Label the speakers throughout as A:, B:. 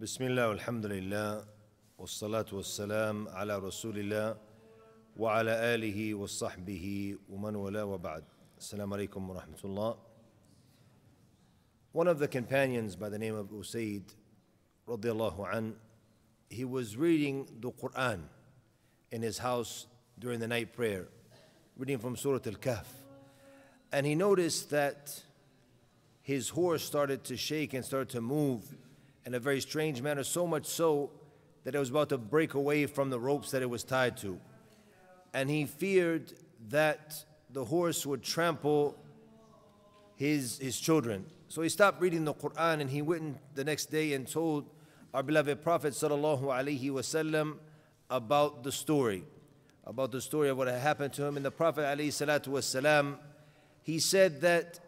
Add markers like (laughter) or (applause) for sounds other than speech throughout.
A: بسم الله والحمد لله والصلاة والسلام على رسول الله وعلى آله وصحبه ومن والاه وبعد السلام عليكم ورحمة الله One of the companions by the name of Usaid radiallahu an, he was reading the Quran in his house during the night prayer, reading from Surah Al-Kahf. And he noticed that his horse started to shake and started to move in a very strange manner, so much so that it was about to break away from the ropes that it was tied to. And he feared that the horse would trample his, his children. So he stopped reading the Quran and he went the next day and told our beloved Prophet wasallam about the story, about the story of what had happened to him. And the Prophet salatu he said that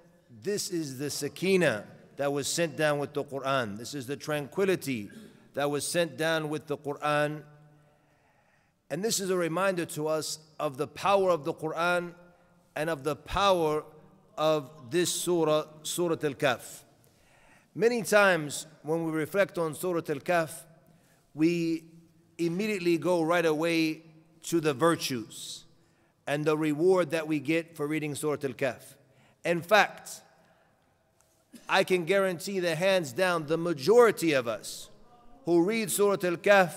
A: this is the sakina that was sent down with the Quran. This is the tranquility that was sent down with the Quran. And this is a reminder to us of the power of the Quran and of the power of this surah, Surah Al Kahf. Many times when we reflect on Surah Al Kahf, we immediately go right away to the virtues and the reward that we get for reading Surah Al Kahf. In fact, I can guarantee that hands down, the majority of us who read Surah Al Kahf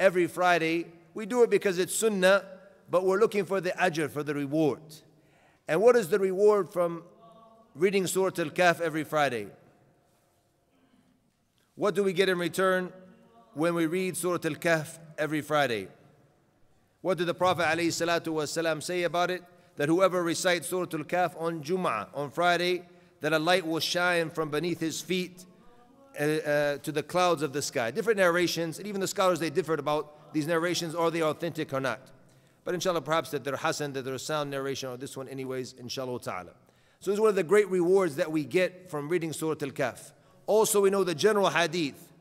A: every Friday, we do it because it's sunnah, but we're looking for the ajr, for the reward. And what is the reward from reading Surah Al Kahf every Friday? What do we get in return when we read Surah Al Kahf every Friday? What did the Prophet ﷺ say about it? That whoever recites Surah Al Kahf on Jum'ah, on Friday, that a light will shine from beneath his feet uh, uh, to the clouds of the sky. Different narrations, and even the scholars they differed about these narrations, are they authentic or not? But inshallah, perhaps that they're hasan, that they're a sound narration, or this one, anyways, inshallah ta'ala. So, this is one of the great rewards that we get from reading Surah Al Kahf. Also, we know the general hadith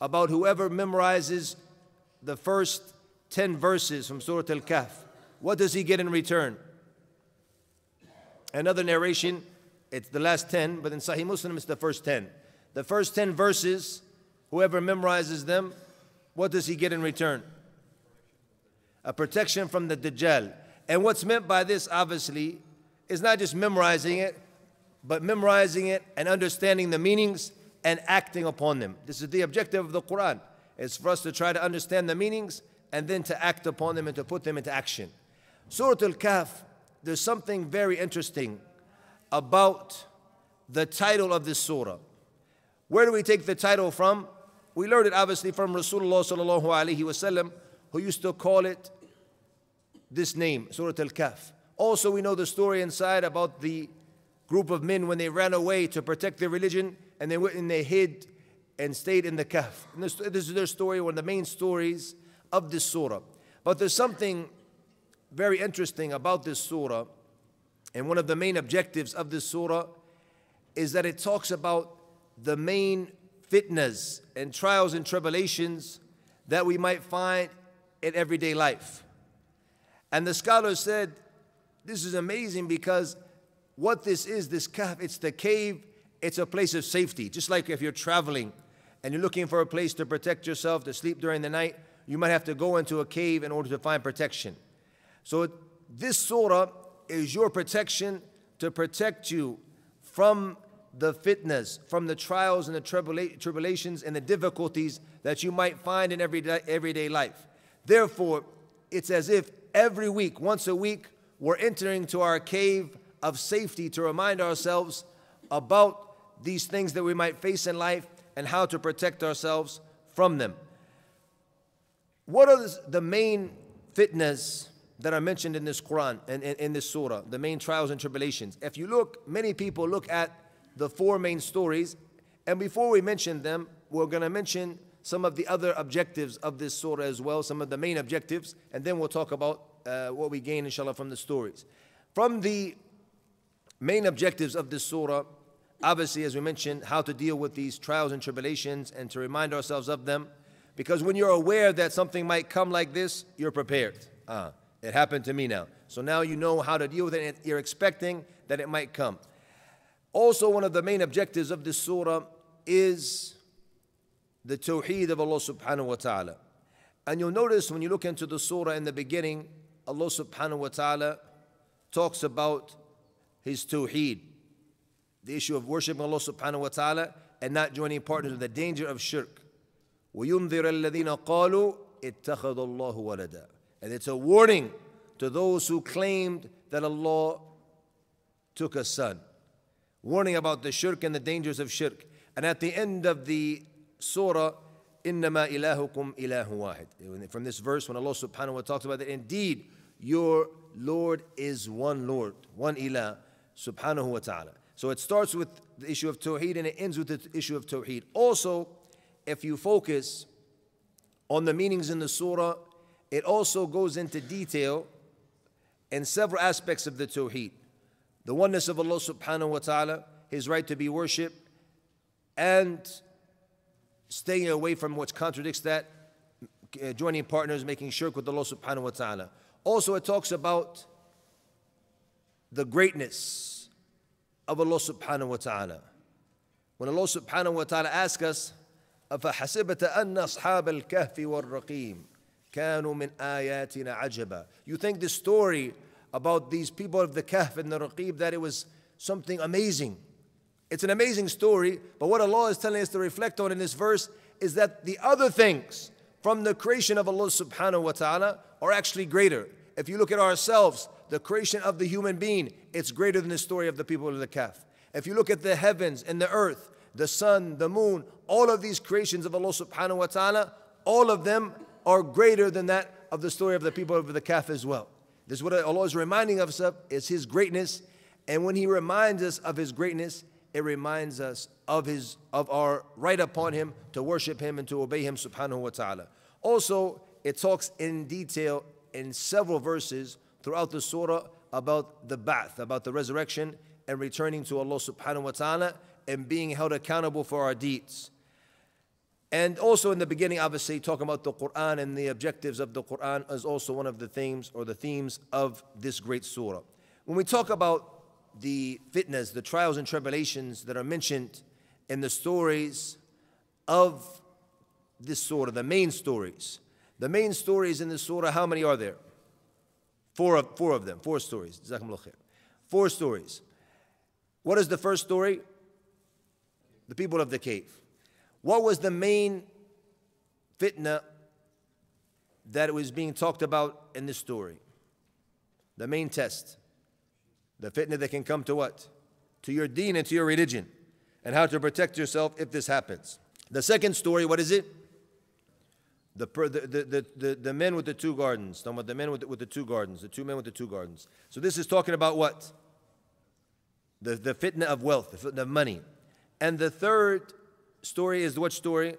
A: about whoever memorizes the first 10 verses from Surah Al Kahf. What does he get in return? Another narration, it's the last 10, but in Sahih Muslim, it's the first 10. The first 10 verses, whoever memorizes them, what does he get in return? A protection from the Dajjal. And what's meant by this, obviously, is not just memorizing it, but memorizing it and understanding the meanings and acting upon them. This is the objective of the Quran. It's for us to try to understand the meanings and then to act upon them and to put them into action. Surah Al Kahf, there's something very interesting about the title of this surah. Where do we take the title from? We learned it obviously from Rasulullah sallallahu alaihi wasallam, who used to call it this name, Surah Al Kahf. Also, we know the story inside about the group of men when they ran away to protect their religion and they went and they hid and stayed in the Kahf. And this, this is their story, one of the main stories of this surah. But there's something very interesting about this surah, and one of the main objectives of this surah is that it talks about the main fitnas and trials and tribulations that we might find in everyday life. And the scholar said, This is amazing because what this is, this kahf, it's the cave, it's a place of safety. Just like if you're traveling and you're looking for a place to protect yourself, to sleep during the night, you might have to go into a cave in order to find protection. So, this surah is your protection to protect you from the fitnas, from the trials and the tribula- tribulations and the difficulties that you might find in everyday, everyday life. Therefore, it's as if every week, once a week, we're entering to our cave of safety to remind ourselves about these things that we might face in life and how to protect ourselves from them. What are the main fitnas that are mentioned in this Quran and in, this surah, the main trials and tribulations? If you look, many people look at the four main stories, and before we mention them, we're going to mention some of the other objectives of this surah as well, some of the main objectives, and then we'll talk about uh, what we gain, inshallah, from the stories. From the main objectives of this surah, obviously, as we mentioned, how to deal with these trials and tribulations and to remind ourselves of them. Because when you're aware that something might come like this, you're prepared. Ah, it happened to me now. So now you know how to deal with it, and you're expecting that it might come. Also, one of the main objectives of this surah is the tawheed of Allah subhanahu wa ta'ala. And you'll notice when you look into the surah in the beginning, Allah subhanahu wa ta'ala talks about his tawheed, the issue of worshiping Allah subhanahu wa ta'ala and not joining partners with the danger of shirk. وَيُنذِرَ الَّذِينَ قَالُوا اتَّخَذَ اللَّهُ وَلَدًا And it's a warning to those who claimed that Allah took a son. Warning about the shirk and the dangers of shirk. And at the end of the surah, إِنَّمَا إِلَهُكُمْ إِلَهُ وَاحِد. From this verse, when Allah subhanahu wa ta'ala talks about that, indeed, your Lord is one Lord, one ilah, subhanahu wa ta'ala. So it starts with the issue of tawheed and it ends with the issue of tawheed. Also, if you focus on the meanings in the surah, it also goes into detail in several aspects of the tawheed. The oneness of Allah subhanahu wa ta'ala, His right to be worshipped, and staying away from what contradicts that, uh, joining partners, making shirk with Allah subhanahu wa ta'ala. Also, it talks about the greatness of Allah subhanahu wa ta'ala. When Allah subhanahu wa ta'ala asks us, أفحسبت أن أصحاب الكهف والرقيم كانوا من آياتنا عجبا You think the story about these people of the Kahf and the Raqim that it was something amazing. It's an amazing story, but what Allah is telling us to reflect on in this verse is that the other things from the creation of Allah subhanahu wa ta'ala are actually greater. If you look at ourselves, the creation of the human being, it's greater than the story of the people of the Kahf. If you look at the heavens and the earth, the sun, the moon, all of these creations of Allah subhanahu wa ta'ala, all of them are greater than that of the story of the people of the Kahf as well. This is what Allah is reminding us of, is His greatness. And when He reminds us of His greatness, it reminds us of his of our right upon him to worship him and to obey him subhanahu wa ta'ala. Also, it talks in detail in several verses throughout the surah about the ba'th, about the resurrection and returning to Allah subhanahu wa ta'ala and being held accountable for our deeds. And also in the beginning, obviously, talking about the Quran and the objectives of the Quran is also one of the themes or the themes of this great surah. When we talk about the fitnas, the trials and tribulations that are mentioned in the stories of this surah, the main stories. The main stories in the surah, how many are there? Four of, four of them, four stories. Four stories. What is the first story? The people of the cave. What was the main fitna that was being talked about in this story? The main test. The fitna that can come to what? To your deen and to your religion, and how to protect yourself if this happens. The second story, what is it? The, the, the, the, men with the two gardens. The men with the, with the two gardens, the two men with the two gardens. So this is talking about what? The, the fitna of wealth, the fitna of money. And the third story is what story?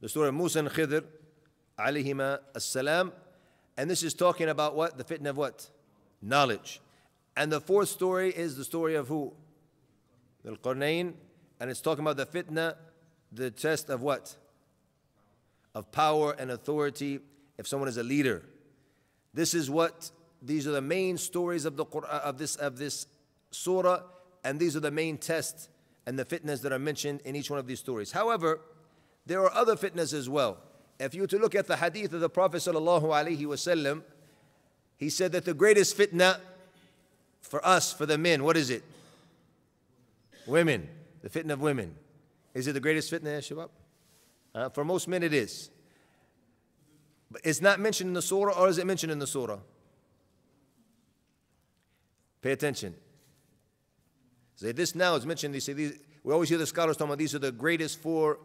A: The story of Musa and Khidr, alayhima as-salam. And this is talking about what? The fitna of what? Knowledge. And the fourth story is the story of who? Al Qarnayn. And it's talking about the fitna, the test of what? Of power and authority if someone is a leader. This is what these are the main stories of the Quran, of this of this surah, and these are the main tests and the fitnas that are mentioned in each one of these stories. However, there are other fitnas as well. If you were to look at the hadith of the Prophet sallallahu alaihi wasallam, he said that the greatest fitna for us, for the men, what is it? Women. The fitna of women. Is it the greatest fitna, Shabab? Uh, for most men, it is. But it's not mentioned in the surah, or is it mentioned in the surah? Pay attention. Say this now is mentioned. They say these, we always hear the scholars talking about these are the greatest four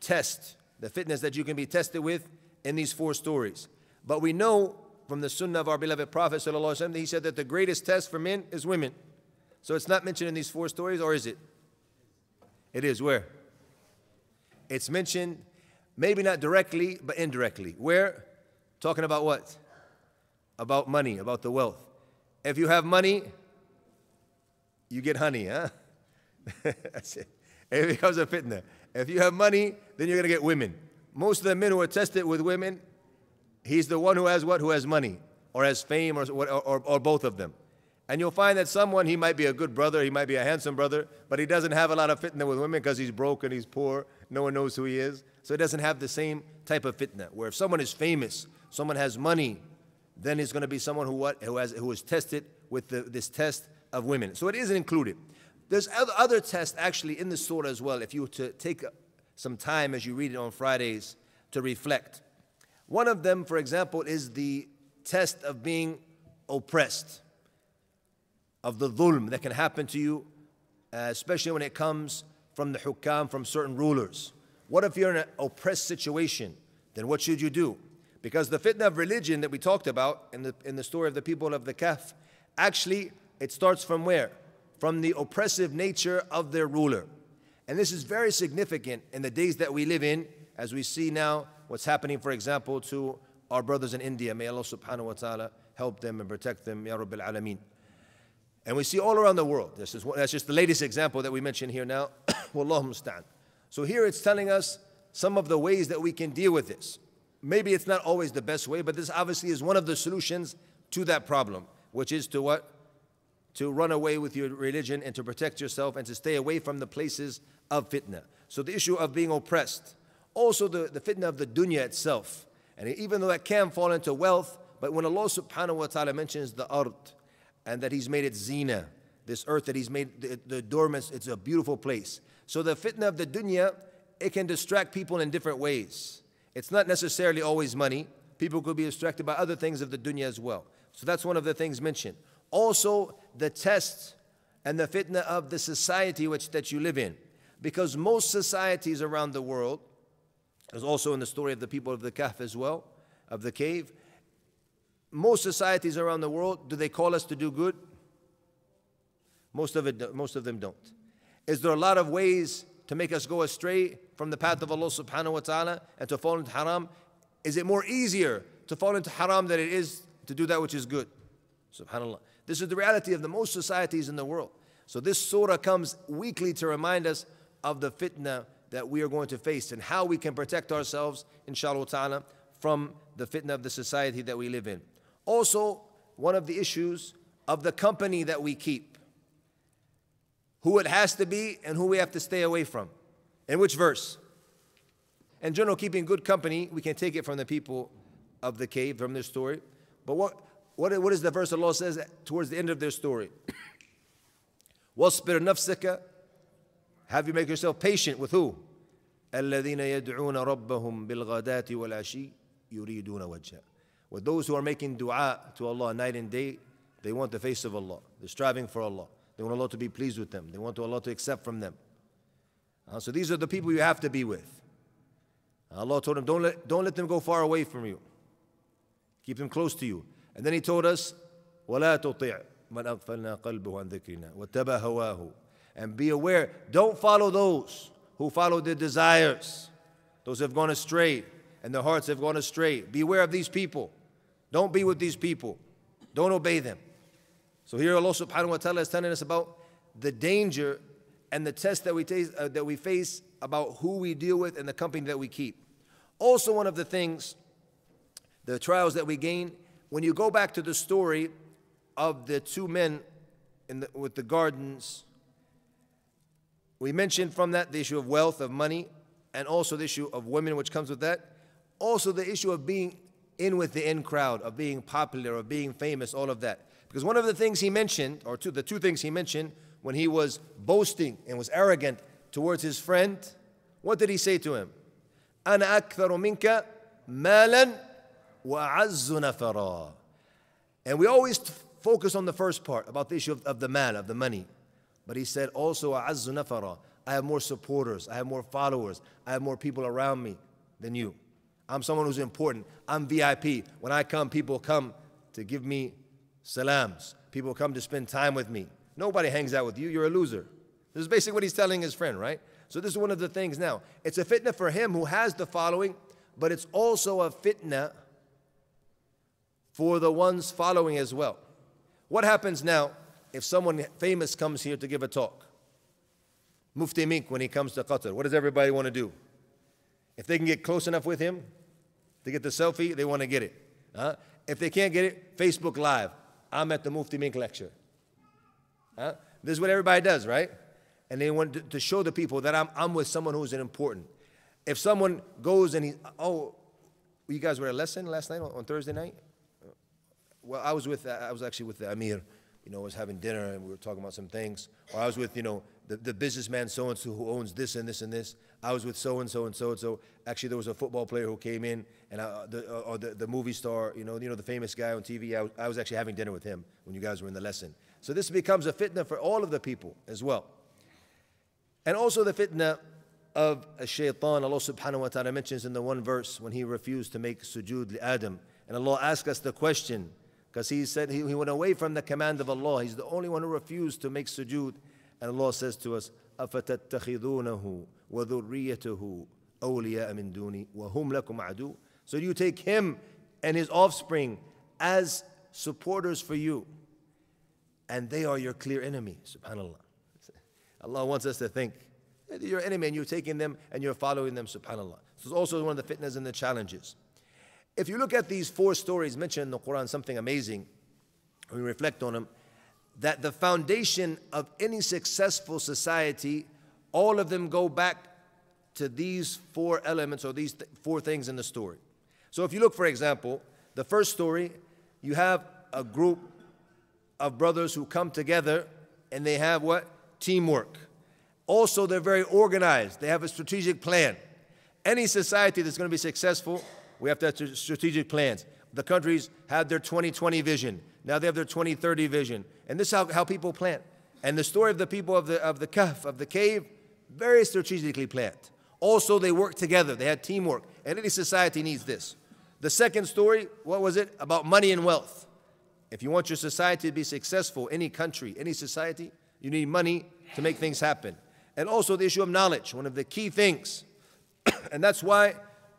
A: tests, the fitnas that you can be tested with in these four stories. But we know from the sunnah of our beloved Prophet وسلم, that he said that the greatest test for men is women. So it's not mentioned in these four stories, or is it? It is where? It's mentioned, maybe not directly, but indirectly. Where? Talking about what? About money, about the wealth. If you have money, you get honey, huh? (laughs) That's it. It becomes a fitna. If you have money, then you're going to get women. Most of the men who are tested with women, He's the one who has what? Who has money or has fame or, or, or, or both of them. And you'll find that someone, he might be a good brother, he might be a handsome brother, but he doesn't have a lot of fitna with women because he's broke and he's poor. no one knows who he is. So it doesn't have the same type of fitna. Where if someone is famous, someone has money, then he's going to be someone who what who has who is tested with the, this test of women. So it isn't included. There's other, tests actually in the surah as well. If you were to take some time as you read it on Fridays to reflect. One of them, for example, is the test of being oppressed, of the dhulm that can happen to you, uh, especially when it comes from the hukam, from certain rulers. What if you're in an oppressed situation? Then what should you do? Because the fitna of religion that we talked about in the, in the story of the people of the Kahf, actually, it starts from where? From the oppressive nature of their ruler. And this is very significant in the days that we live in, as we see now what's happening, for example, to our brothers in India. May Allah subhanahu wa ta'ala help them and protect them, Ya Rabbil Alameen. And we see all around the world. This is, that's just the latest example that we mention here now. (coughs) So here it's telling us some of the ways that we can deal with this. Maybe it's not always the best way, but this obviously is one of the solutions to that problem, which is to what? To run away with your religion and to protect yourself and to stay away from the places of fitna. So the issue of being oppressed, also the, the fitna of the dunya itself. And even though that can fall into wealth, but when Allah subhanahu wa ta'ala mentions the ard and that He's made it zina, this earth that He's made the, the dormant, it's a beautiful place. So the fitna of the dunya, it can distract people in different ways. It's not necessarily always money. People could be distracted by other things of the dunya as well. So that's one of the things mentioned. Also, the test and the fitna of the society which that you live in. Because most societies around the world, as also in the story of the people of the Kahf as well, of the cave, most societies around the world, do they call us to do good? Most of it, most of them don't. Is there a lot of ways to make us go astray from the path of Allah subhanahu wa ta'ala and to fall into haram? Is it more easier to fall into haram than it is to do that which is good? Subhanallah. This is the reality of the most societies in the world. So this surah comes weekly to remind us of the fitna that we are going to face and how we can protect ourselves, inshallah ta'ala, from the fitna of the society that we live in. Also, one of the issues of the company that we keep who it has to be and who we have to stay away from. In which verse? In general, keeping good company, we can take it from the people of the cave, from this story. But what, what, what is the verse Allah says towards the end of their story? وَاصْبِرْ نَفْسَكَ Have you make yourself patient with who? الَّذِينَ يَدْعُونَ رَبَّهُمْ بِالْغَدَاةِ وَالْعَشِيِّ يُرِيدُونَ وَجْهَهُ With those who are making dua to Allah night and day, they want the face of Allah. They're striving for Allah. They want Allah to be pleased with them. They want Allah to accept from them. Uh, so these are the people you have to be with. Allah told them, don't let, don't let them go far away from you. Keep them close to you. And then He told us, وَلَا تُطِعْ مَنْ أَغْفَلْنَا قَلْبُهُ عَنْ ذِكْرِنَا وَاتَّبَى هَوَاهُ And be aware, don't follow those who follow their desires. Those who have gone astray and their hearts have gone astray. Beware of these people. Don't be with these people. Don't obey them. So here Allah subhanahu wa ta'ala is telling us about the danger and the test that we, taste, uh, that we face about who we deal with and the company that we keep. Also, one of the things, the trials that we gain, when you go back to the story of the two men the, with the gardens, we mentioned from that the issue of wealth, of money, and also the issue of women, which comes with that. Also, the issue of being in with the in crowd, of being popular, of being famous, all of that. Because one of the things he mentioned, or two, the two things he mentioned when he was boasting and was arrogant towards his friend, what did he say to him? أنا أكثر منك مالا وأعز نفرا. And we always focus on the first part about the issue of, of the mal, of the money. But he said also أعز نفرا. I have more supporters, I have more followers, I have more people around me than you. I'm someone who's important. I'm VIP. When I come, people come to give me salams. People come to spend time with me. Nobody hangs out with you. You're a loser. This is basically what he's telling his friend, right? So this is one of the things now. It's a fitna for him who has the following, but it's also a fitna for the ones following as well. What happens now if someone famous comes here to give a talk? Mufti Menk, when he comes to Qatar, what does everybody want to do? If they can get close enough with him to get the selfie, they want to get it. Huh? If they can't get it, Facebook Live. I'm at the Mufti Menk lecture. Huh? This is what everybody does, right? And they want to show the people that I'm, I'm with someone who's important. If someone goes and he, oh, you guys were at a lesson last night on, on Thursday night? Well, I was with, I was actually with the Amir. You know, was having dinner and we were talking about some things. Or I was with, you know, the, the businessman so and so who owns this and this and this. I was with so and so and so and so. Actually, there was a football player who came in, and I, the, uh, or the, the movie star, you know, you know, the famous guy on TV. I was, I was actually having dinner with him when you guys were in the lesson. So this becomes a fitna for all of the people as well. And also the fitna of shaitan, Allah subhanahu wa ta'ala mentions in the one verse when he refused to make sujood li Adam. And Allah asked us the question, because he said he, he went away from the command of Allah. He's the only one who refused to make sujood. And Allah says to us, أَفَتَتَّخِذُونَهُ وَذُرِّيَّتَهُ أَوْلِيَاءَ مِن wa وَهُمْ لَكُمْ عَدُوٌ So you take him and his offspring as supporters for you. And they are your clear enemy, subhanAllah. (laughs) Allah wants us to think, you're an enemy and you're taking them and you're following them, subhanAllah. This is also one of the fitnas and the challenges. If you look at these four stories mentioned in the Quran, something amazing, when we reflect on them, that the foundation of any successful society, all of them go back to these four elements or these th- four things in the story. So if you look, for example, the first story, you have a group of brothers who come together and they have what? Teamwork. Also, they're very organized, they have a strategic plan. Any society that's going to be successful, we have to have strategic plans. The countries had their 2020 vision. Now they have their 2030 vision. And this is how, how people plan. And the story of the people of the, of the of the cave, very strategically planned. Also, they worked together. They had teamwork. And any society needs this. The second story, what was it? About money and wealth. If you want your society to be successful, any country, any society, you need money to make things happen. And also the issue of knowledge, one of the key things. (coughs) and that's why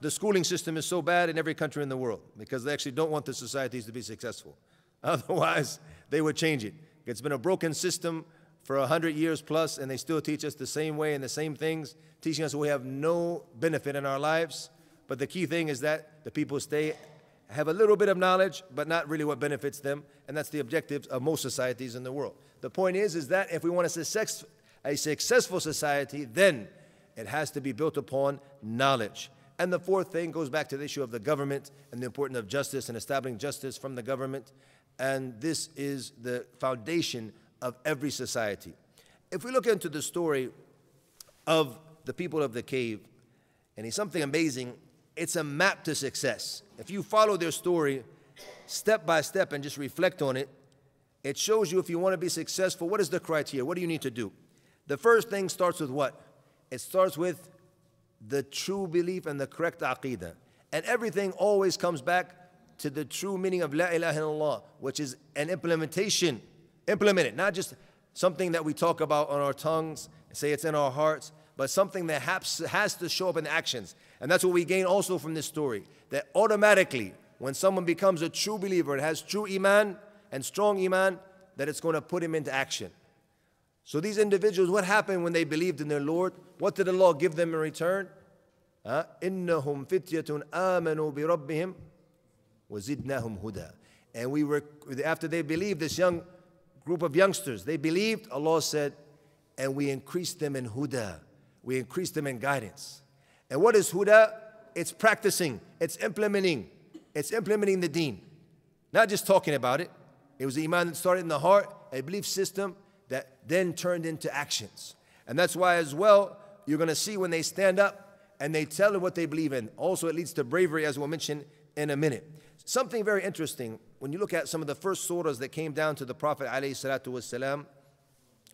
A: the schooling system is so bad in every country in the world, because they actually don't want the societies to be successful. (laughs) Otherwise, they would change it. It's been a broken system for 100 years plus, and they still teach us the same way and the same things, teaching us we have no benefit in our lives. But the key thing is that the people stay, have a little bit of knowledge, but not really what benefits them, and that's the objective of most societies in the world. The point is, is that if we want a, success, a successful society, then it has to be built upon knowledge. And the fourth thing goes back to the issue of the government and the importance of justice and establishing justice from the government. And this is the foundation of every society. If we look into the story of the people of the cave, and it's something amazing, it's a map to success. If you follow their story step by step and just reflect on it, it shows you if you want to be successful, what is the criteria? What do you need to do? The first thing starts with what? It starts with the true belief and the correct aqidah. And everything always comes back to the true meaning of La ilaha illallah, which is an implementation. Implement it, not just something that we talk about on our tongues, say it's in our hearts, but something that has, to show up in actions. And that's what we gain also from this story that automatically, when someone becomes a true believer and has true iman and strong iman, that it's going to put him into action. So these individuals, what happened when they believed in their Lord? What did Allah give them in return? إنهم فتية آمنوا بربهم وزدناهم هدى. And we were after they believed, this young group of youngsters, they believed. Allah said, and we increased them in huda. We increased them in guidance. And what is huda? It's practicing. It's implementing. It's implementing the Deen, not just talking about it. It was the iman that started in the heart, a belief system that then turned into actions. And that's why, as well, you're going to see when they stand up and they tell them what they believe in. Also, it leads to bravery, as we'll mention in a minute. Something very interesting when you look at some of the first surahs that came down to the Prophet, والسلام,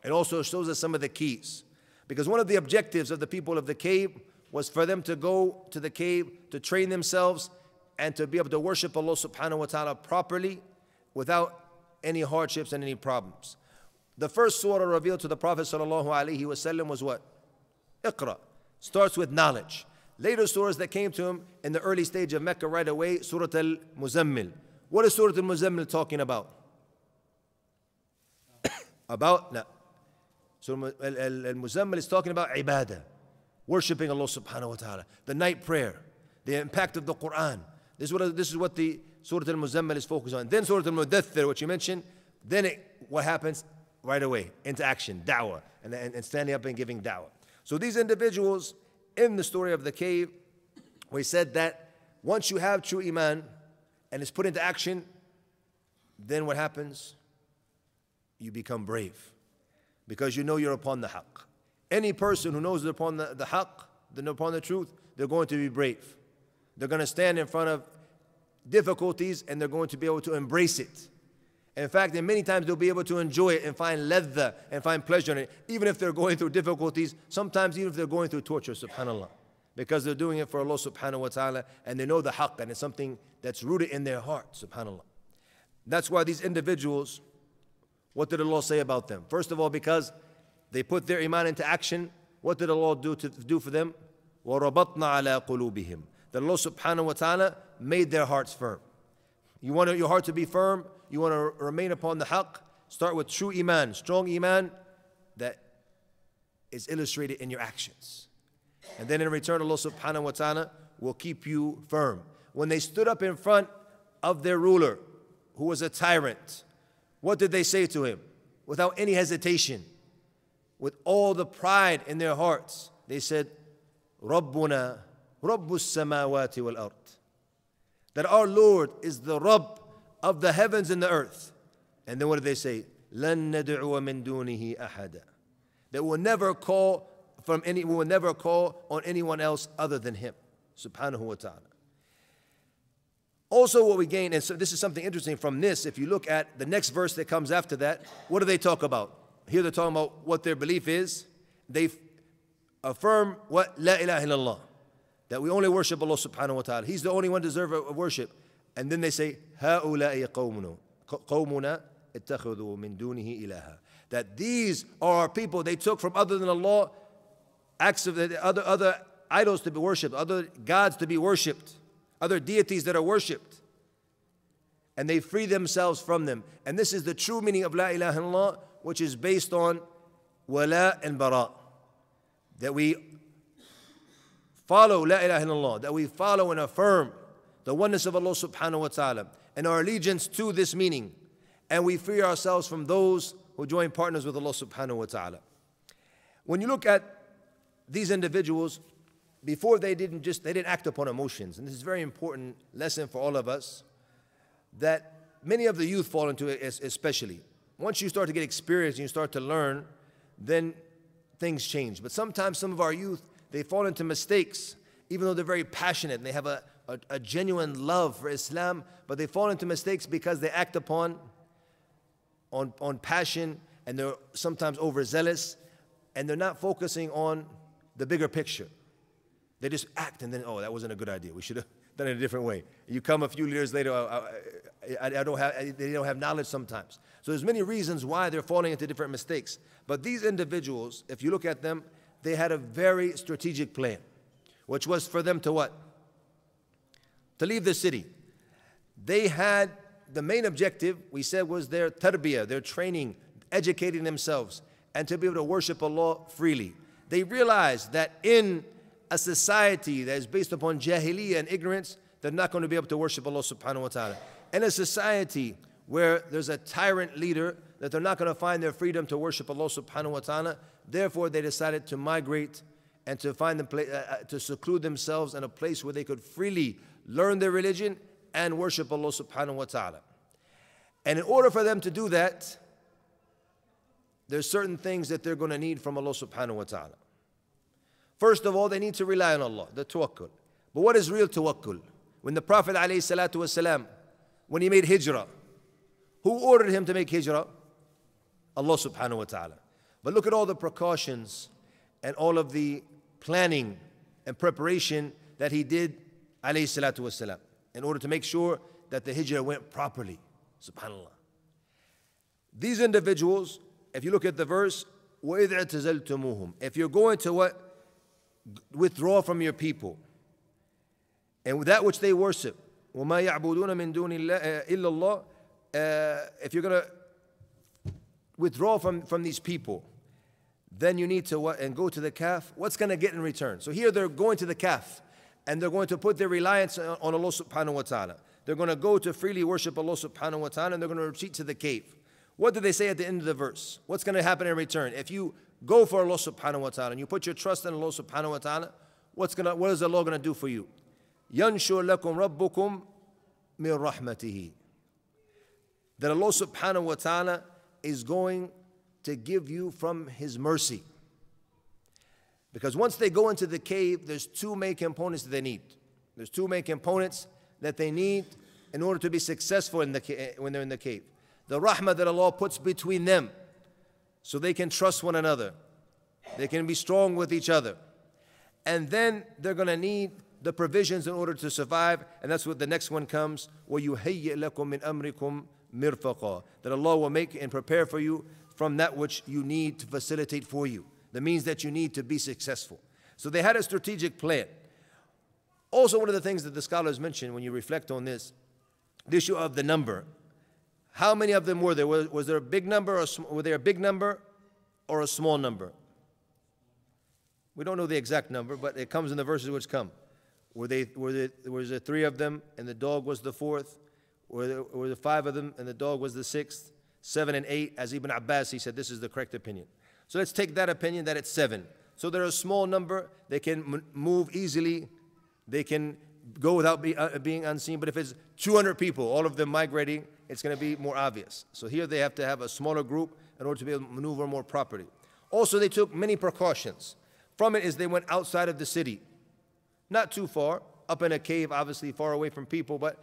A: it also shows us some of the keys. Because one of the objectives of the people of the cave was for them to go to the cave to train themselves and to be able to worship Allah subhanahu wa ta'ala properly without any hardships and any problems. The first surah revealed to the Prophet ﷺ was what? Iqra. Starts with knowledge. Later surahs that came to him in the early stage of Mecca right away, Surah Al Muzammil. What is Surah Al Muzammil talking about? (coughs) about, no. Surah Al Muzammil is talking about ibadah, worshipping Allah subhanahu wa ta'ala, the night prayer, the impact of the Quran. This is what, this is what the Surah Al Muzammil is focused on. Then Surah Al Mudathir, which you mentioned, then it, what happens? Right away into action, da'wah, and, and, and standing up and giving da'wah. So these individuals in the story of the cave, we said that once you have true Iman and it's put into action, then what happens? You become brave because you know you're upon the haqq. Any person who knows they're upon the, the haqq, they're upon the truth, they're going to be brave. They're going to stand in front of difficulties and they're going to be able to embrace it. In fact, and many times they'll be able to enjoy it and find ledha and find pleasure in it, even if they're going through difficulties, sometimes even if they're going through torture, subhanAllah. Because they're doing it for Allah subhanahu wa ta'ala and they know the haqq and it's something that's rooted in their heart, subhanAllah. That's why these individuals, what did Allah say about them? First of all, because they put their iman into action, what did Allah do to do for them? وَرَبَطْنَا عَلَىٰ قُلُوبِهِمْ That Allah subhanahu wa ta'ala made their hearts firm. You want your heart to be firm? You want to remain upon the haqq? Start with true iman, strong iman that is illustrated in your actions. And then in return, Allah subhanahu wa ta'ala will keep you firm. When they stood up in front of their ruler, who was a tyrant, what did they say to him? Without any hesitation, with all the pride in their hearts, they said, Rabbuna, Rabbus samawati wal ard. That our Lord is the Rabb of the heavens and the earth. And then what did they say? لن ندعو من دونه أحدا. That will never call from any, we will never call on anyone else other than Him, subhanahu wa ta'ala. Also, what we gain, and so this is something interesting from this, if you look at the next verse that comes after that, what do they talk about? Here they're talking about what their belief is. They affirm what? La ilaha illallah. That we only worship Allah subhanahu wa ta'ala. He's the only one deserving of worship. And then they say, هؤلاء قومنا قومنا اتخذوا من دونه إلها. That these are our people they took from other than Allah, acts of the other, other idols to be worshipped, other gods to be worshipped other deities that are worshipped. And they free themselves from them. And this is the true meaning of La ilaha illallah, which is based on wala and bara. That we follow La ilaha illallah, that we follow and affirm the oneness of Allah subhanahu wa ta'ala and our allegiance to this meaning. And we free ourselves from those who join partners with Allah subhanahu wa ta'ala. When you look at these individuals, before they didn't just they didn't act upon emotions and this is a very important lesson for all of us that many of the youth fall into it especially once you start to get experience and you start to learn then things change but sometimes some of our youth they fall into mistakes even though they're very passionate and they have a, a, a genuine love for islam but they fall into mistakes because they act upon on, on passion and they're sometimes overzealous and they're not focusing on the bigger picture they just act and then, oh, that wasn't a good idea. We should have (laughs) done it a different way. You come a few years later, I, I, I don't have, they don't have knowledge sometimes. So there's many reasons why they're falling into different mistakes. But these individuals, if you look at them, they had a very strategic plan, which was for them to what? To leave the city. They had the main objective, we said, was their tarbiyah, their training, educating themselves, and to be able to worship Allah freely. They realized that in a society that is based upon jahiliyyah and ignorance, they're not going to be able to worship Allah subhanahu wa ta'ala. And a society where there's a tyrant leader, that they're not going to find their freedom to worship Allah subhanahu wa ta'ala. Therefore, they decided to migrate and to find them, uh, uh, to seclude themselves in a place where they could freely learn their religion and worship Allah subhanahu wa ta'ala. And in order for them to do that, there's certain things that they're going to need from Allah subhanahu wa ta'ala. First of all, they need to rely on Allah, the tawakkul. But what is real tawakkul? When the Prophet والسلام, when he made hijrah, who ordered him to make hijrah? Allah subhanahu wa ta'ala. But look at all the precautions and all of the planning and preparation that he did alayhi in order to make sure that the hijrah went properly. Subhanallah. These individuals, if you look at the verse, وَإِذْ اعْتَزَلْتُمُوهُمْ If you're going to what? Withdraw from your people. And that which they worship. وَمَا يَعْبُدُونَ مِن دُونِ اللَّهِ إِلَّا اللَّهِ If you're going to withdraw from, from these people, then you need to what? And go to the Kahf. What's going to get in return? So here they're going to the Kahf and they're going to put their reliance on Allah subhanahu wa ta'ala. They're going to go to freely worship Allah subhanahu wa ta'ala and they're going to retreat to the cave. What do they say at the end of the verse? What's going to happen in return? If you go for Allah subhanahu wa ta'ala and you put your trust in Allah subhanahu wa ta'ala, what's gonna what is Allah gonna do for you? Yanshur lakum rabbukum min rahmatihi. That Allah subhanahu wa ta'ala is going to give you from his mercy. Because once they go into the cave, there's two main components that they need. There's two main components that they need in order to be successful in the, when they're in the cave. The rahmah that Allah puts between them so they can trust one another. They can be strong with each other. And then they're going to need the provisions in order to survive. And that's what the next one comes. وَيُهَيِّئْ لَكُم مِّنْ أَمْرِكُمْ مِرْفَقًا That Allah will make and prepare for you from that which you need to facilitate for you. The means that you need to be successful. So they had a strategic plan. Also, one of the things that the scholars mention when you reflect on this, the issue of the number. How many of them were there? Was, was there a big number or were there a big number or a small number? We don't know the exact number, but it comes in the verses which come. Were they, were there, was there three of them and the dog was the fourth? Were there, were there five of them and the dog was the sixth? Seven and eight, as Ibn Abbas, he said this is the correct opinion. So let's take that opinion that it's seven. So they're a small number, they can move easily, they can go without be, uh, being unseen. But if it's 200 people, all of them migrating, it's going to be more obvious. So here they have to have a smaller group in order to be able to maneuver more properly. Also, they took many precautions. From it is they went outside of the city, not too far, up in a cave, obviously far away from people, but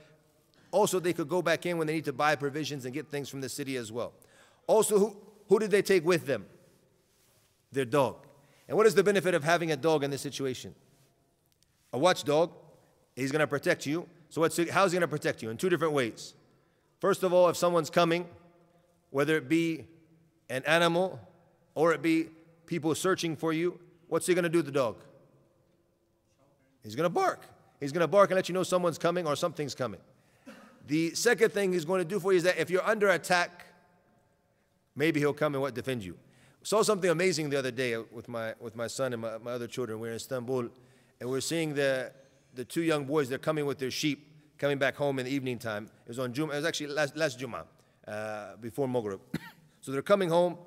A: also they could go back in when they need to buy provisions and get things from the city as well. Also, who, who did they take with them? Their dog. And what is the benefit of having a dog in this situation? A watchdog, he's going to protect you. So what's, how's he going to protect you? In two different ways. First of all, if someone's coming, whether it be an animal or it be people searching for you, what's he going to do the dog? He's going to bark. He's going to bark and let you know someone's coming or something's coming. The second thing he's going to do for you is that if you're under attack, maybe he'll come and what defend you. Saw something amazing the other day with my with my son and my, my other children. We we're in Istanbul, and we we're seeing the the two young boys. They're coming with their sheep, coming back home in the evening time. It was on Juma. It was actually last last Juma, uh, before Maghrib. (coughs) so they're coming home,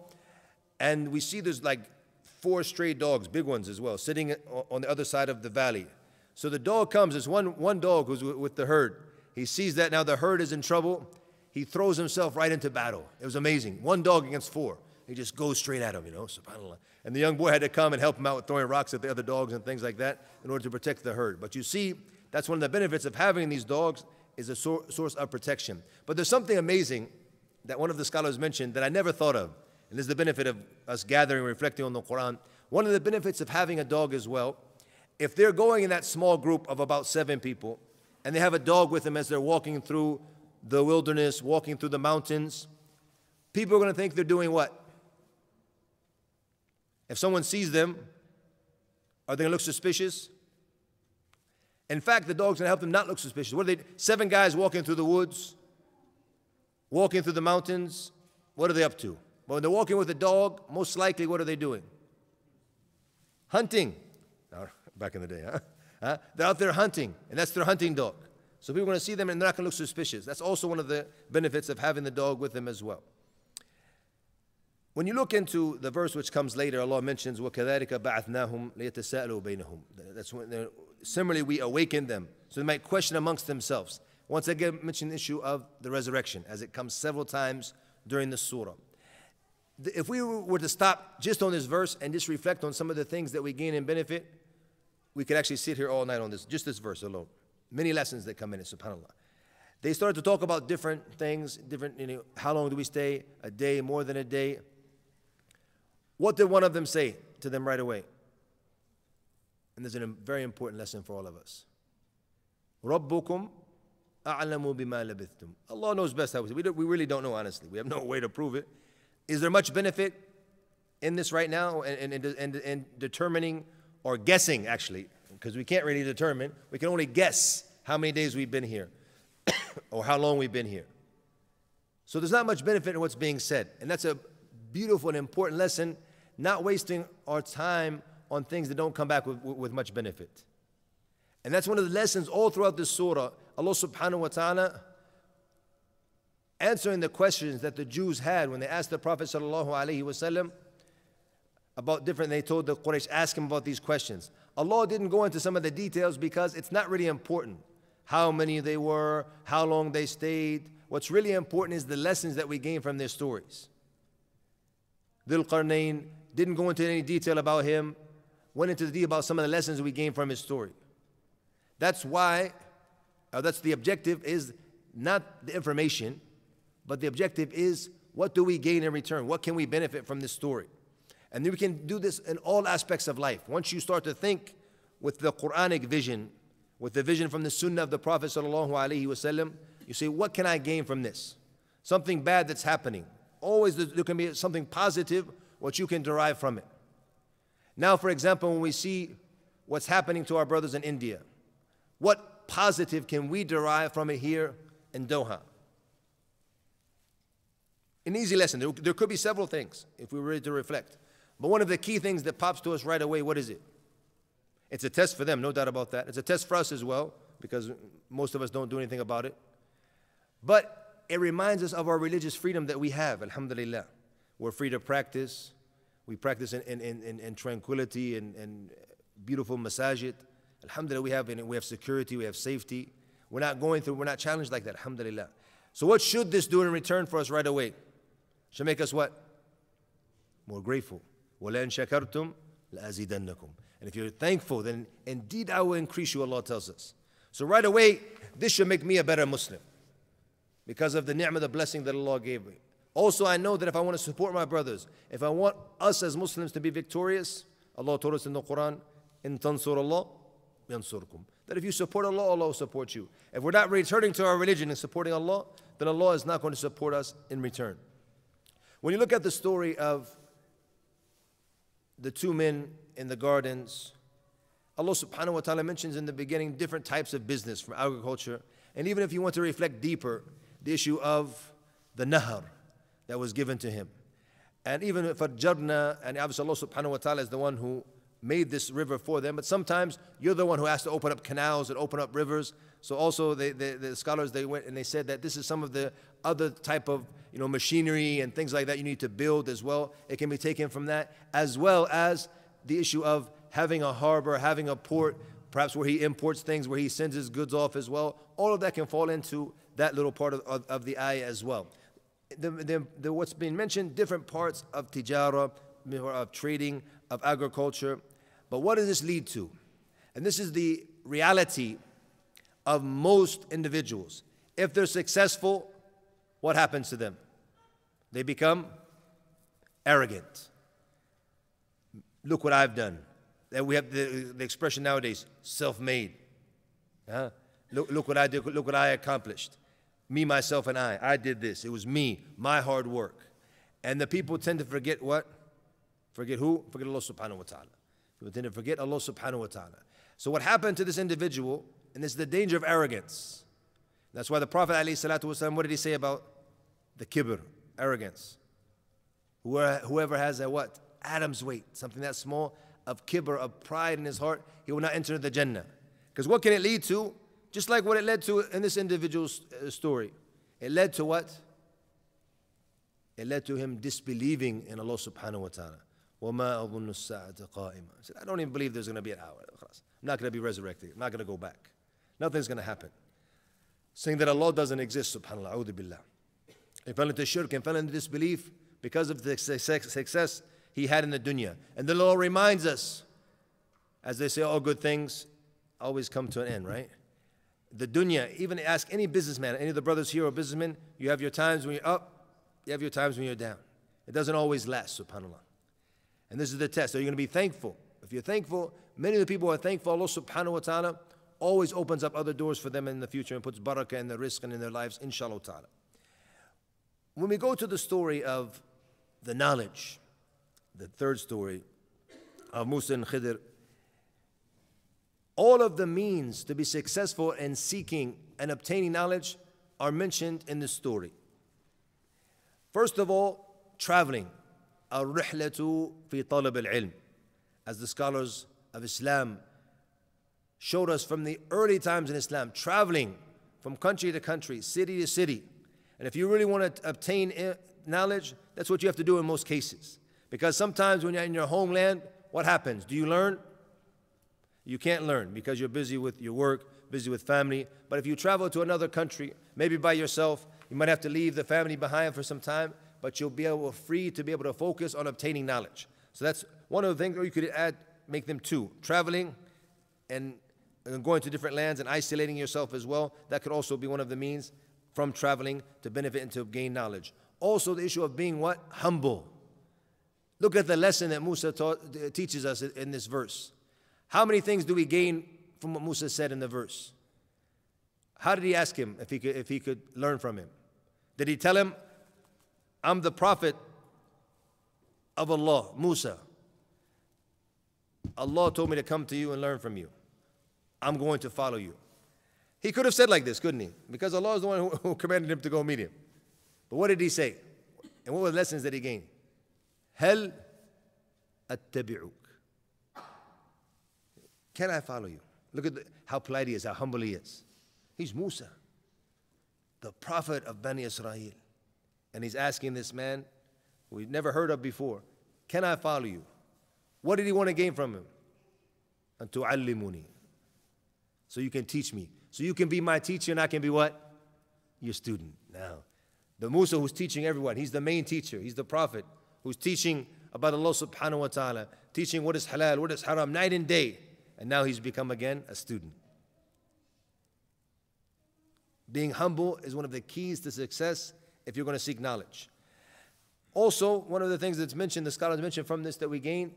A: and we see there's like four stray dogs, big ones as well, sitting on the other side of the valley. So the dog comes. There's one one dog who's with the herd he sees that now the herd is in trouble. He throws himself right into battle. It was amazing. One dog against four. He just goes straight at him, you know, subhanAllah. And the young boy had to come and help him out with throwing rocks at the other dogs and things like that in order to protect the herd. But you see, that's one of the benefits of having these dogs is a source of protection. But there's something amazing that one of the scholars mentioned that I never thought of. And this is the benefit of us gathering and reflecting on the Quran. One of the benefits of having a dog as well, if they're going in that small group of about seven people, and they have a dog with them as they're walking through the wilderness, walking through the mountains, people are going to think they're doing what? If someone sees them, are they going to look suspicious? In fact, the dog's going to help them not look suspicious. What are they? Seven guys walking through the woods, walking through the mountains. What are they up to? Well, when they're walking with a dog, most likely, what are they doing? Hunting. (laughs) Back in the day, huh? (laughs) Huh? They're out there hunting, and that's their hunting dog. So people are going to see them and they're not going to look suspicious. That's also one of the benefits of having the dog with them as well. When you look into the verse which comes later, Allah mentions, وَكَذَلِكَ بَعَثْنَاهُمْ لِيَتَسَأَلُوا بَيْنَهُم That's when similarly we awaken them. So they might question amongst themselves. Once again, mention the issue of the resurrection, as it comes several times during the surah. If we were to stop just on this verse and just reflect on some of the things that we gain and benefit, we could actually sit here all night on this, just this verse alone. Many lessons that come in it, subhanAllah. They started to talk about different things, different, you know, how long do we stay? A day, more than a day. What did one of them say to them right away? And there's a very important lesson for all of us. رَبُّكُمْ أَعْلَمُ بِمَا لَبِثْتُمْ Allah knows best how we, we, we really don't know, honestly. We have no way to prove it. Is there much benefit in this right now and, and, and, and determining or guessing actually, because we can't really determine. We can only guess how many days we've been here (coughs) or how long we've been here. So there's not much benefit in what's being said. And that's a beautiful and important lesson, not wasting our time on things that don't come back with, with much benefit. And that's one of the lessons all throughout this surah. Allah subhanahu wa ta'ala answering the questions that the Jews had when they asked the Prophet sallallahu alaihi wasallam about different, they told the Quraysh, ask him about these questions. Allah didn't go into some of the details because it's not really important. How many they were, how long they stayed. What's really important is the lessons that we gain from their stories. Dhul Qarnayn didn't go into any detail about him, went into the detail about some of the lessons we gained from his story. That's why, or that's the objective is not the information, but the objective is what do we gain in return? What can we benefit from this story? And we can do this in all aspects of life. Once you start to think with the Quranic vision, with the vision from the Sunnah of the Prophet wasallam, you say, what can I gain from this? Something bad that's happening. Always there can be something positive, what you can derive from it. Now, for example, when we see what's happening to our brothers in India, what positive can we derive from it here in Doha? An easy lesson. There, there could be several things if we were to reflect. But one of the key things that pops to us right away, what is it? It's a test for them, no doubt about that. It's a test for us as well, because most of us don't do anything about it. But it reminds us of our religious freedom that we have, alhamdulillah. We're free to practice. We practice in, in, in, in tranquility and, and beautiful masajid. Alhamdulillah, we have, we have security, we have safety. We're not going through, we're not challenged like that, alhamdulillah. So what should this do in return for us right away? Should make us what? More grateful. وَلَئِن شَكَرْتُمْ لَأَزِيدَنَّكُمْ And if you're thankful, then indeed I will increase you, Allah tells us. So right away, this should make me a better Muslim because of the ni'mah, the blessing that Allah gave me. Also, I know that if I want to support my brothers, if I want us as Muslims to be victorious, Allah told us in the Quran, in tansur Allah, yansurkum. That if you support Allah, Allah will support you. If we're not returning to our religion and supporting Allah, then Allah is not going to support us in return. When you look at the story of the two men in the gardens, Allah subhanahu wa ta'ala mentions in the beginning different types of business from agriculture. And even if you want to reflect deeper, the issue of the nahar that was given to him. And even fajjarna, and obviously Allah subhanahu wa ta'ala is the one who made this river for them. But sometimes you're the one who has to open up canals and open up rivers. So also they, the scholars they went and they said that this is some of the other type of you know machinery and things like that you need to build as well. It can be taken from that as well as the issue of having a harbor, having a port, perhaps where he imports things, where he sends his goods off as well. All of that can fall into that little part of, of, of the ayah as well. The, the, the, what's being mentioned, different parts of tijara, of trading, of agriculture, but what does this lead to? And this is the reality of most individuals. If they're successful, what happens to them? They become arrogant. Look what I've done. And we have the, the expression nowadays self made. Huh? Look, look what I did, look what I accomplished. Me, myself, and I. I did this. It was me, my hard work. And the people tend to forget what? Forget who? Forget Allah subhanahu wa ta'ala. People tend to forget Allah subhanahu wa ta'ala. So what happened to this individual, and this is the danger of arrogance. That's why the Prophet ﷺ, what did he say about the kibr, arrogance? Whoever has a what? atom's weight, something that small, of kibr, of pride in his heart, he will not enter the Jannah. Because what can it lead to? Just like what it led to in this individual's uh, story. It led to what? It led to him disbelieving in Allah subhanahu wa ta'ala. وَمَا أَظُنُّ السَّاعَةَ قَائِمًا He said, I don't even believe there's going to be an hour. I'm not going to be resurrected. I'm not going to go back. Nothing's going to happen. Saying that Allah doesn't exist, subhanAllah, a'udhu billah. He fell into shirk and fell into disbelief because of the success he had in the dunya. And Allah reminds us, as they say, all good things always come to an end, right? The dunya, even ask any businessman, any of the brothers here or businessmen, you have your times when you're up, you have your times when you're down. It doesn't always last, subhanAllah. And this is the test. Are you going to be thankful? If you're thankful, many of the people who are thankful, Allah subhanahu wa ta'ala always opens up other doors for them in the future and puts barakah in their rizq and in their lives, inshallah ta'ala. When we go to the story of the knowledge, the third story of Musa and Khidr, all of the means to be successful in seeking and obtaining knowledge are mentioned in the story. First of all, traveling. الرحلة في طلب العلم as the scholars of Islam showed us from the early times in Islam, traveling from country to country, city to city. And if you really want to obtain knowledge, that's what you have to do in most cases. Because sometimes when you're in your homeland, what happens? Do you learn? You can't learn because you're busy with your work, busy with family. But if you travel to another country, maybe by yourself, you might have to leave the family behind for some time, but you'll be able free to be able to focus on obtaining knowledge. So that's one of the things, or you could add, make them two. Traveling and going to different lands and isolating yourself as well. That could also be one of the means from traveling to benefit and to gain knowledge. Also, the issue of being what? Humble. Look at the lesson that Musa taught, teaches us in this verse. How many things do we gain from what Musa said in the verse? How did he ask him if he could, if he could learn from him? Did he tell him, I'm the prophet of Allah, Musa? Allah told me to come to you and learn from you. I'm going to follow you. He could have said like this, couldn't he? Because Allah is the one who, who commanded him to go meet him. But what did he say? And what were the lessons that he gained? Hel attabi'uk. Can I follow you? Look at the, how polite he is, how humble he is. He's Musa the prophet of Bani Israel. And he's asking this man, we've never heard of before, can I follow you? What did he want to gain from him? And to tu'allimuni. So you can teach me. So you can be my teacher and I can be what? Your student. Now, the Musa who's teaching everyone, he's the main teacher, he's the prophet who's teaching about Allah subhanahu wa ta'ala, teaching what is halal, what is haram, night and day. And now he's become again a student. Being humble is one of the keys to success if you're going to seek knowledge. Also, one of the things that's mentioned, the scholars mentioned from this that we gain,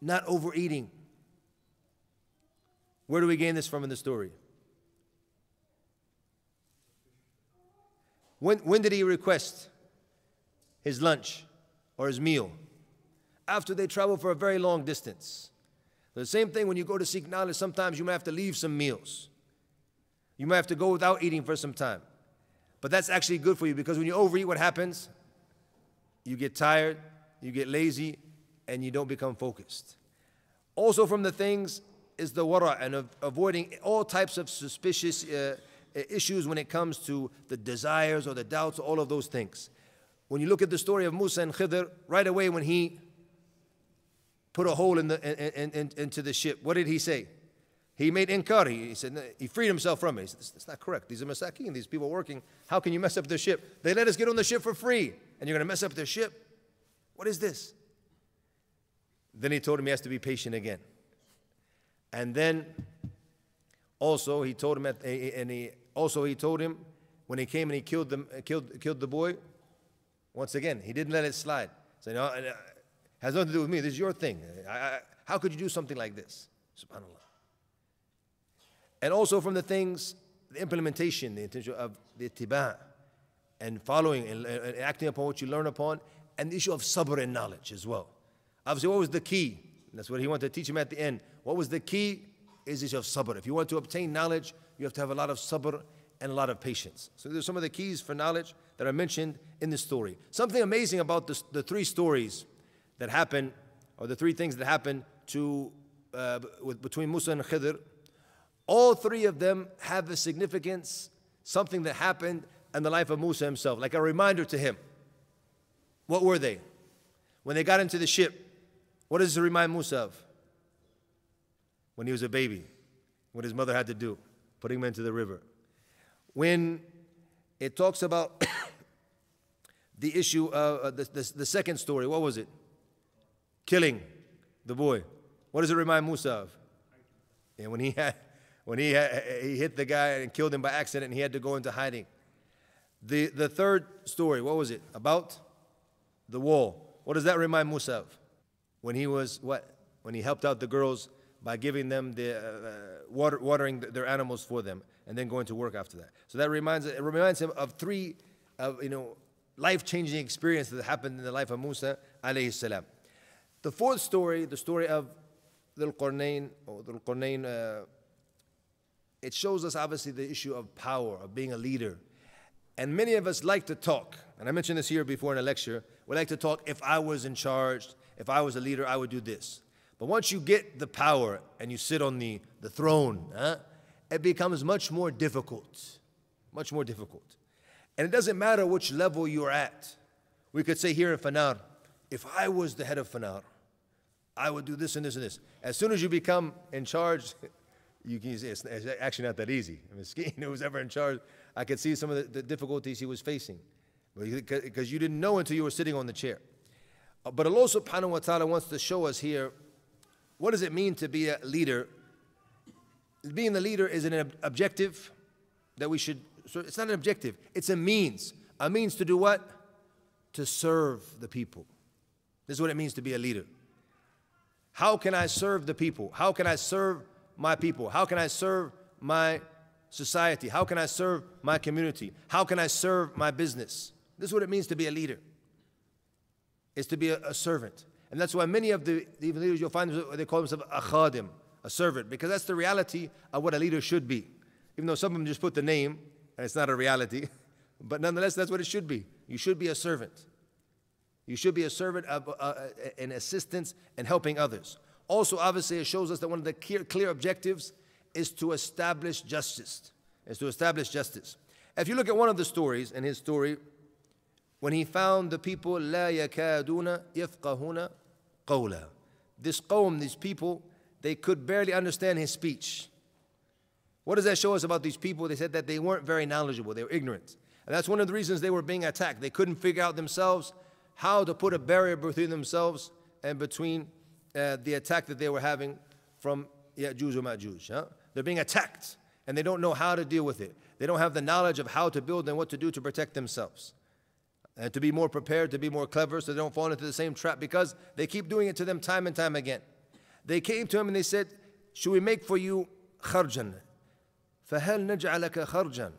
A: not overeating. Where do we gain this from in the story? When, when did he request his lunch or his meal? After they traveled for a very long distance. The same thing when you go to seek knowledge, sometimes you might have to leave some meals. You might have to go without eating for some time. But that's actually good for you because when you overeat, what happens? You get tired, you get lazy, and you don't become focused. Also, from the things is the wara and of avoiding all types of suspicious uh, issues when it comes to the desires or the doubts, all of those things. When you look at the story of Musa and Khidr, right away when he put a hole in the, in, in, into the ship, what did he say? He made inkar. He, said, he freed himself from it. He said, that's not correct. These are masakin, these people working. How can you mess up their ship? They let us get on the ship for free, and you're going to mess up their ship? What is this? Then he told him he has to be patient again. And then also he told him, at, and he also he told him when he came and he killed them, killed, killed the boy. Once again, he didn't let it slide. So no, it has nothing to do with me. This is your thing. I, I, how could you do something like this? Subhanallah and also from the things, the implementation, the intention of the ittiba, and following and, and, acting upon what you learn upon, and the issue of sabr and knowledge as well. Obviously, what was the key? That's what he wanted to teach him at the end. What was the key? Is the issue of sabr. If you want to obtain knowledge, you have to have a lot of sabr and a lot of patience. So there's some of the keys for knowledge that are mentioned in this story. Something amazing about this, the three stories that happen, or the three things that happen to uh, with, between Musa and Khidr, all three of them have a significance, something that happened in the life of Musa himself, like a reminder to him. What were they? When they got into the ship, what does it remind Musa of? When he was a baby, what his mother had to do, putting him into the river. When it talks about (coughs) the issue of uh, the, the, the second story, what was it? Killing the boy. What does it remind Musa of? And when he had when he, he hit the guy and killed him by accident and he had to go into hiding. The, the third story, what was it? About the wall. What does that remind Musa of? When he was what? When he helped out the girls by giving them the uh, water, watering their animals for them and then going to work after that. So that reminds it reminds him of three of you know life-changing experiences that happened in the life of Musa alayhi salam. The fourth story, the story of Dhul Qarnayn or Dhul uh, it shows us obviously the issue of power, of being a leader. And many of us like to talk, and I mentioned this here before in a lecture. We like to talk, if I was in charge, if I was a leader, I would do this. But once you get the power and you sit on the, the throne, huh, it becomes much more difficult. Much more difficult. And it doesn't matter which level you're at. We could say here in Fanar, if I was the head of Fanar, I would do this and this and this. As soon as you become in charge, (laughs) you can say it's, it's actually not that easy. I mean, (laughs) Skeen, who was ever in charge, I could see some of the, the difficulties he was facing because you didn't know until you were sitting on the chair. Uh, but Allah subhanahu wa ta'ala wants to show us here what does it mean to be a leader. Being the leader is an objective that we should, so it's not an objective, it's a means. A means to do what? To serve the people. This is what it means to be a leader. How can I serve the people? How can I serve my people? How can I serve my society? How can I serve my community? How can I serve my business? This is what it means to be a leader. Is to be a, a servant. And that's why many of the, the leaders you'll find they call themselves a khadim, a servant, because that's the reality of what a leader should be. Even though some of them just put the name, and it's not a reality, (laughs) but nonetheless, that's what it should be. You should be a servant. You should be a servant of uh, uh an assistance and helping others. Also, obviously, it shows us that one of the clear, clear objectives is to establish justice. Is to establish justice. If you look at one of the stories, in his story, when he found the people, لا يكادون يفقهون قولا. This qawm, these people, they could barely understand his speech. What does that show us about these people? They said that they weren't very knowledgeable, they were ignorant. And that's one of the reasons they were being attacked. They couldn't figure out themselves how to put a barrier between themselves and between uh, the attack that they were having from Ya'juj or Ma'juj. Huh? They're being attacked and they don't know how to deal with it. They don't have the knowledge of how to build and what to do to protect themselves. And to be more prepared, to be more clever so they don't fall into the same trap because they keep doing it to them time and time again. They came to him and they said, Should we make for you kharjan? فَهَلْ نَجْعَلَكَ خَرْجًا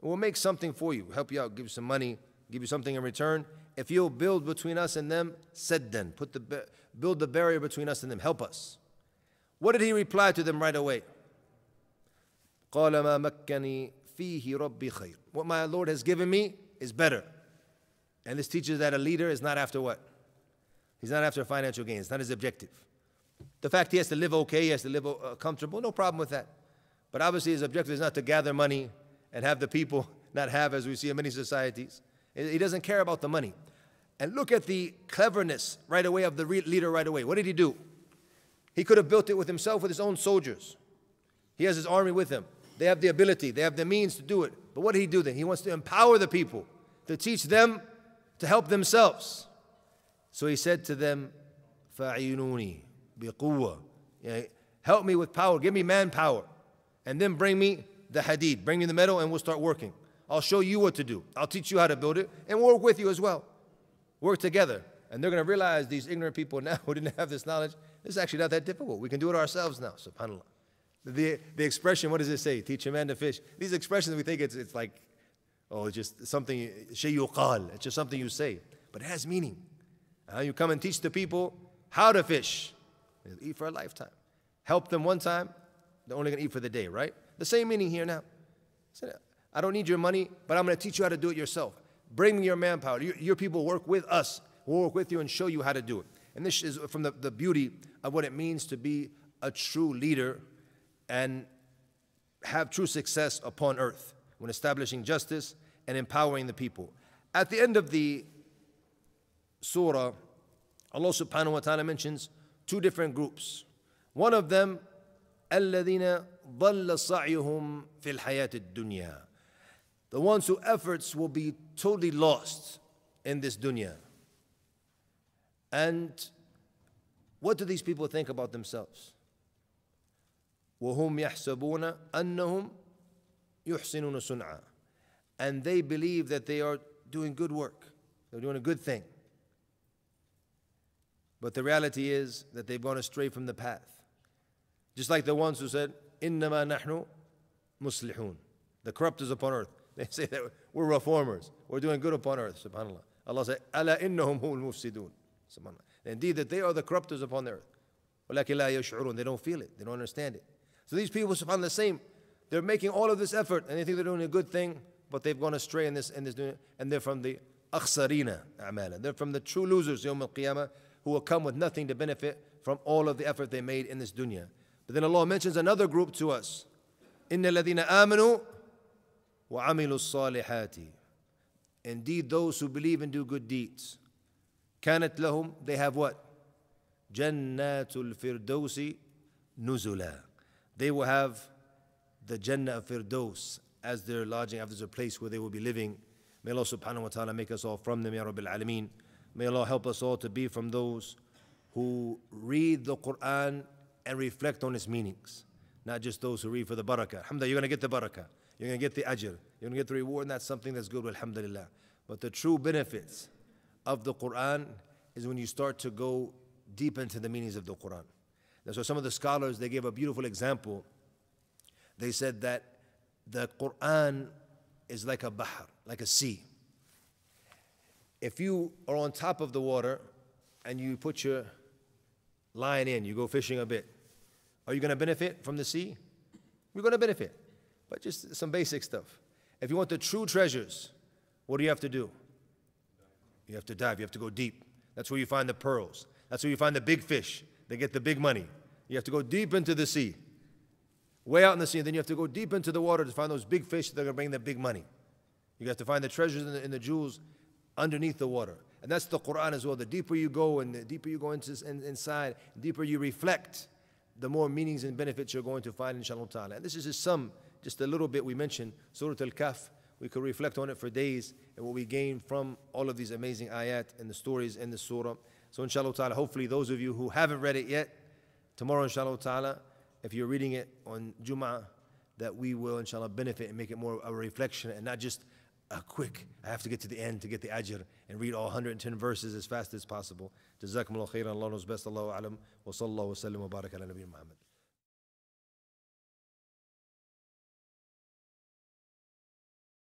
A: We'll make something for you, help you out, give you some money, give you something in return. If you'll build between us and them, then put the build the barrier between us and them, help us. What did he reply to them right away? قال ما مكني فيه ربي خير. What my Lord has given me is better. And this teaches that a leader is not after what? He's not after financial gains. It's not his objective. The fact he has to live okay, he has to live uh, comfortable, no problem with that. But obviously his objective is not to gather money and have the people (laughs) not have, as we see in many societies. He doesn't care about the money. And look at the cleverness right away of the leader right away. What did he do? He could have built it with himself, with his own soldiers. He has his army with him. They have the ability, they have the means to do it. But what did he do then? He wants to empower the people, to teach them to help themselves. So he said to them, فَعِينُونِي بِقُوَّةٍ Help me with power, give me manpower, and then bring me the hadid, bring me the metal, and we'll start working. I'll show you what to do. I'll teach you how to build it, and work with you as well work together. And they're going to realize these ignorant people (laughs) now who didn't have this knowledge, it's actually not that difficult. We can do it ourselves now, subhanAllah. The, the expression, what does it say? Teach a man to fish. These expressions, we think it's, it's like, oh, it's just something, shayuqal. It's just something you say. But it has meaning. Uh, you come and teach the people how to fish. Eat for a lifetime. Help them one time, they're only going to eat for the day, right? The same meaning here now. I don't need your money, but I'm going to teach you how to do it yourself. Bring your manpower. Your, your people work with us. We'll work with you and show you how to do it. And this is from the, the beauty of what it means to be a true leader and have true success upon earth when establishing justice and empowering the people. At the end of the surah, Allah subhanahu wa ta'ala mentions two different groups. One of them, الذين ضل صعيهم في الحياة الدنيا the ones whose efforts will be totally lost in this dunya. And what do these people think about themselves? وهم يحسبون أنهم يحسنون صنعا and they believe that they are doing good work they're doing a good thing but the reality is that they've gone astray from the path just like the ones who said إنما نحن مصلحون the corrupt is upon earth they say that we're reformers. We're doing good upon earth, subhanAllah. Allah said, Ala innahum hul mufsidun. Subhanallah. Indeed, that they are the corruptors upon the earth. They don't feel it. They don't understand it. So these people, subhanAllah, the same. They're making all of this effort and they think they're doing a good thing, but they've gone astray in this, in this and they're from the akhsarina a'mala. They're from the true losers, yawm al-qiyamah, who will come with nothing to benefit from all of the effort they made in this dunya. But then Allah mentions another group to us. إِنَّ الَّذِينَ آمَنُوا وَعَمِلُوا الصَّالِحَاتِ Indeed, those who believe and do good deeds. كانت لهم they have what جنات الفردوس نزلا they will have the Jannah of Firdaus as their lodging after their place where they will be living may Allah subhanahu wa ta'ala make us all from them ya Rabbil Alameen may Allah help us all to be from those who read the Quran and reflect on its meanings not just those who read for the barakah alhamdulillah you're going to get the barakah you're going to get the ajr you're going to get the reward and that's something that's good alhamdulillah but the true benefits of the Quran is when you start to go deep into the meanings of the Quran. That's why some of the scholars they gave a beautiful example. They said that the Quran is like a bahr, like a sea. If you are on top of the water and you put your line in, you go fishing a bit, are you going to benefit from the sea? You're going to benefit, but just some basic stuff. If you want the true treasures, what do you have to do? You have to dive, you have to go deep. That's where you find the pearls. That's where you find the big fish. They get the big money. You have to go deep into the sea, way out in the sea, and then you have to go deep into the water to find those big fish that are going to bring the big money. You have to find the treasures and the, and the jewels underneath the water. And that's the Quran as well. The deeper you go and the deeper you go into, in, inside, deeper you reflect, the more meanings and benefits you're going to find, inshallah ta'ala. And this is just some, just a little bit we mentioned, Surah Al-Kahf. We could reflect on it for days and what we gain from all of these amazing ayat and the stories in the surah. So inshallah ta'ala, hopefully those of you who haven't read it yet, tomorrow inshallah ta'ala, if you're reading it on Jum'ah, that we will inshallah benefit and make it more a reflection and not just a quick, I have to get to the end to get the ajr and read all 110 verses as fast as possible. Jazakumullah khairan, Allah knows best, Allahu alam, wa sallallahu wa sallam wa barak ala Muhammad.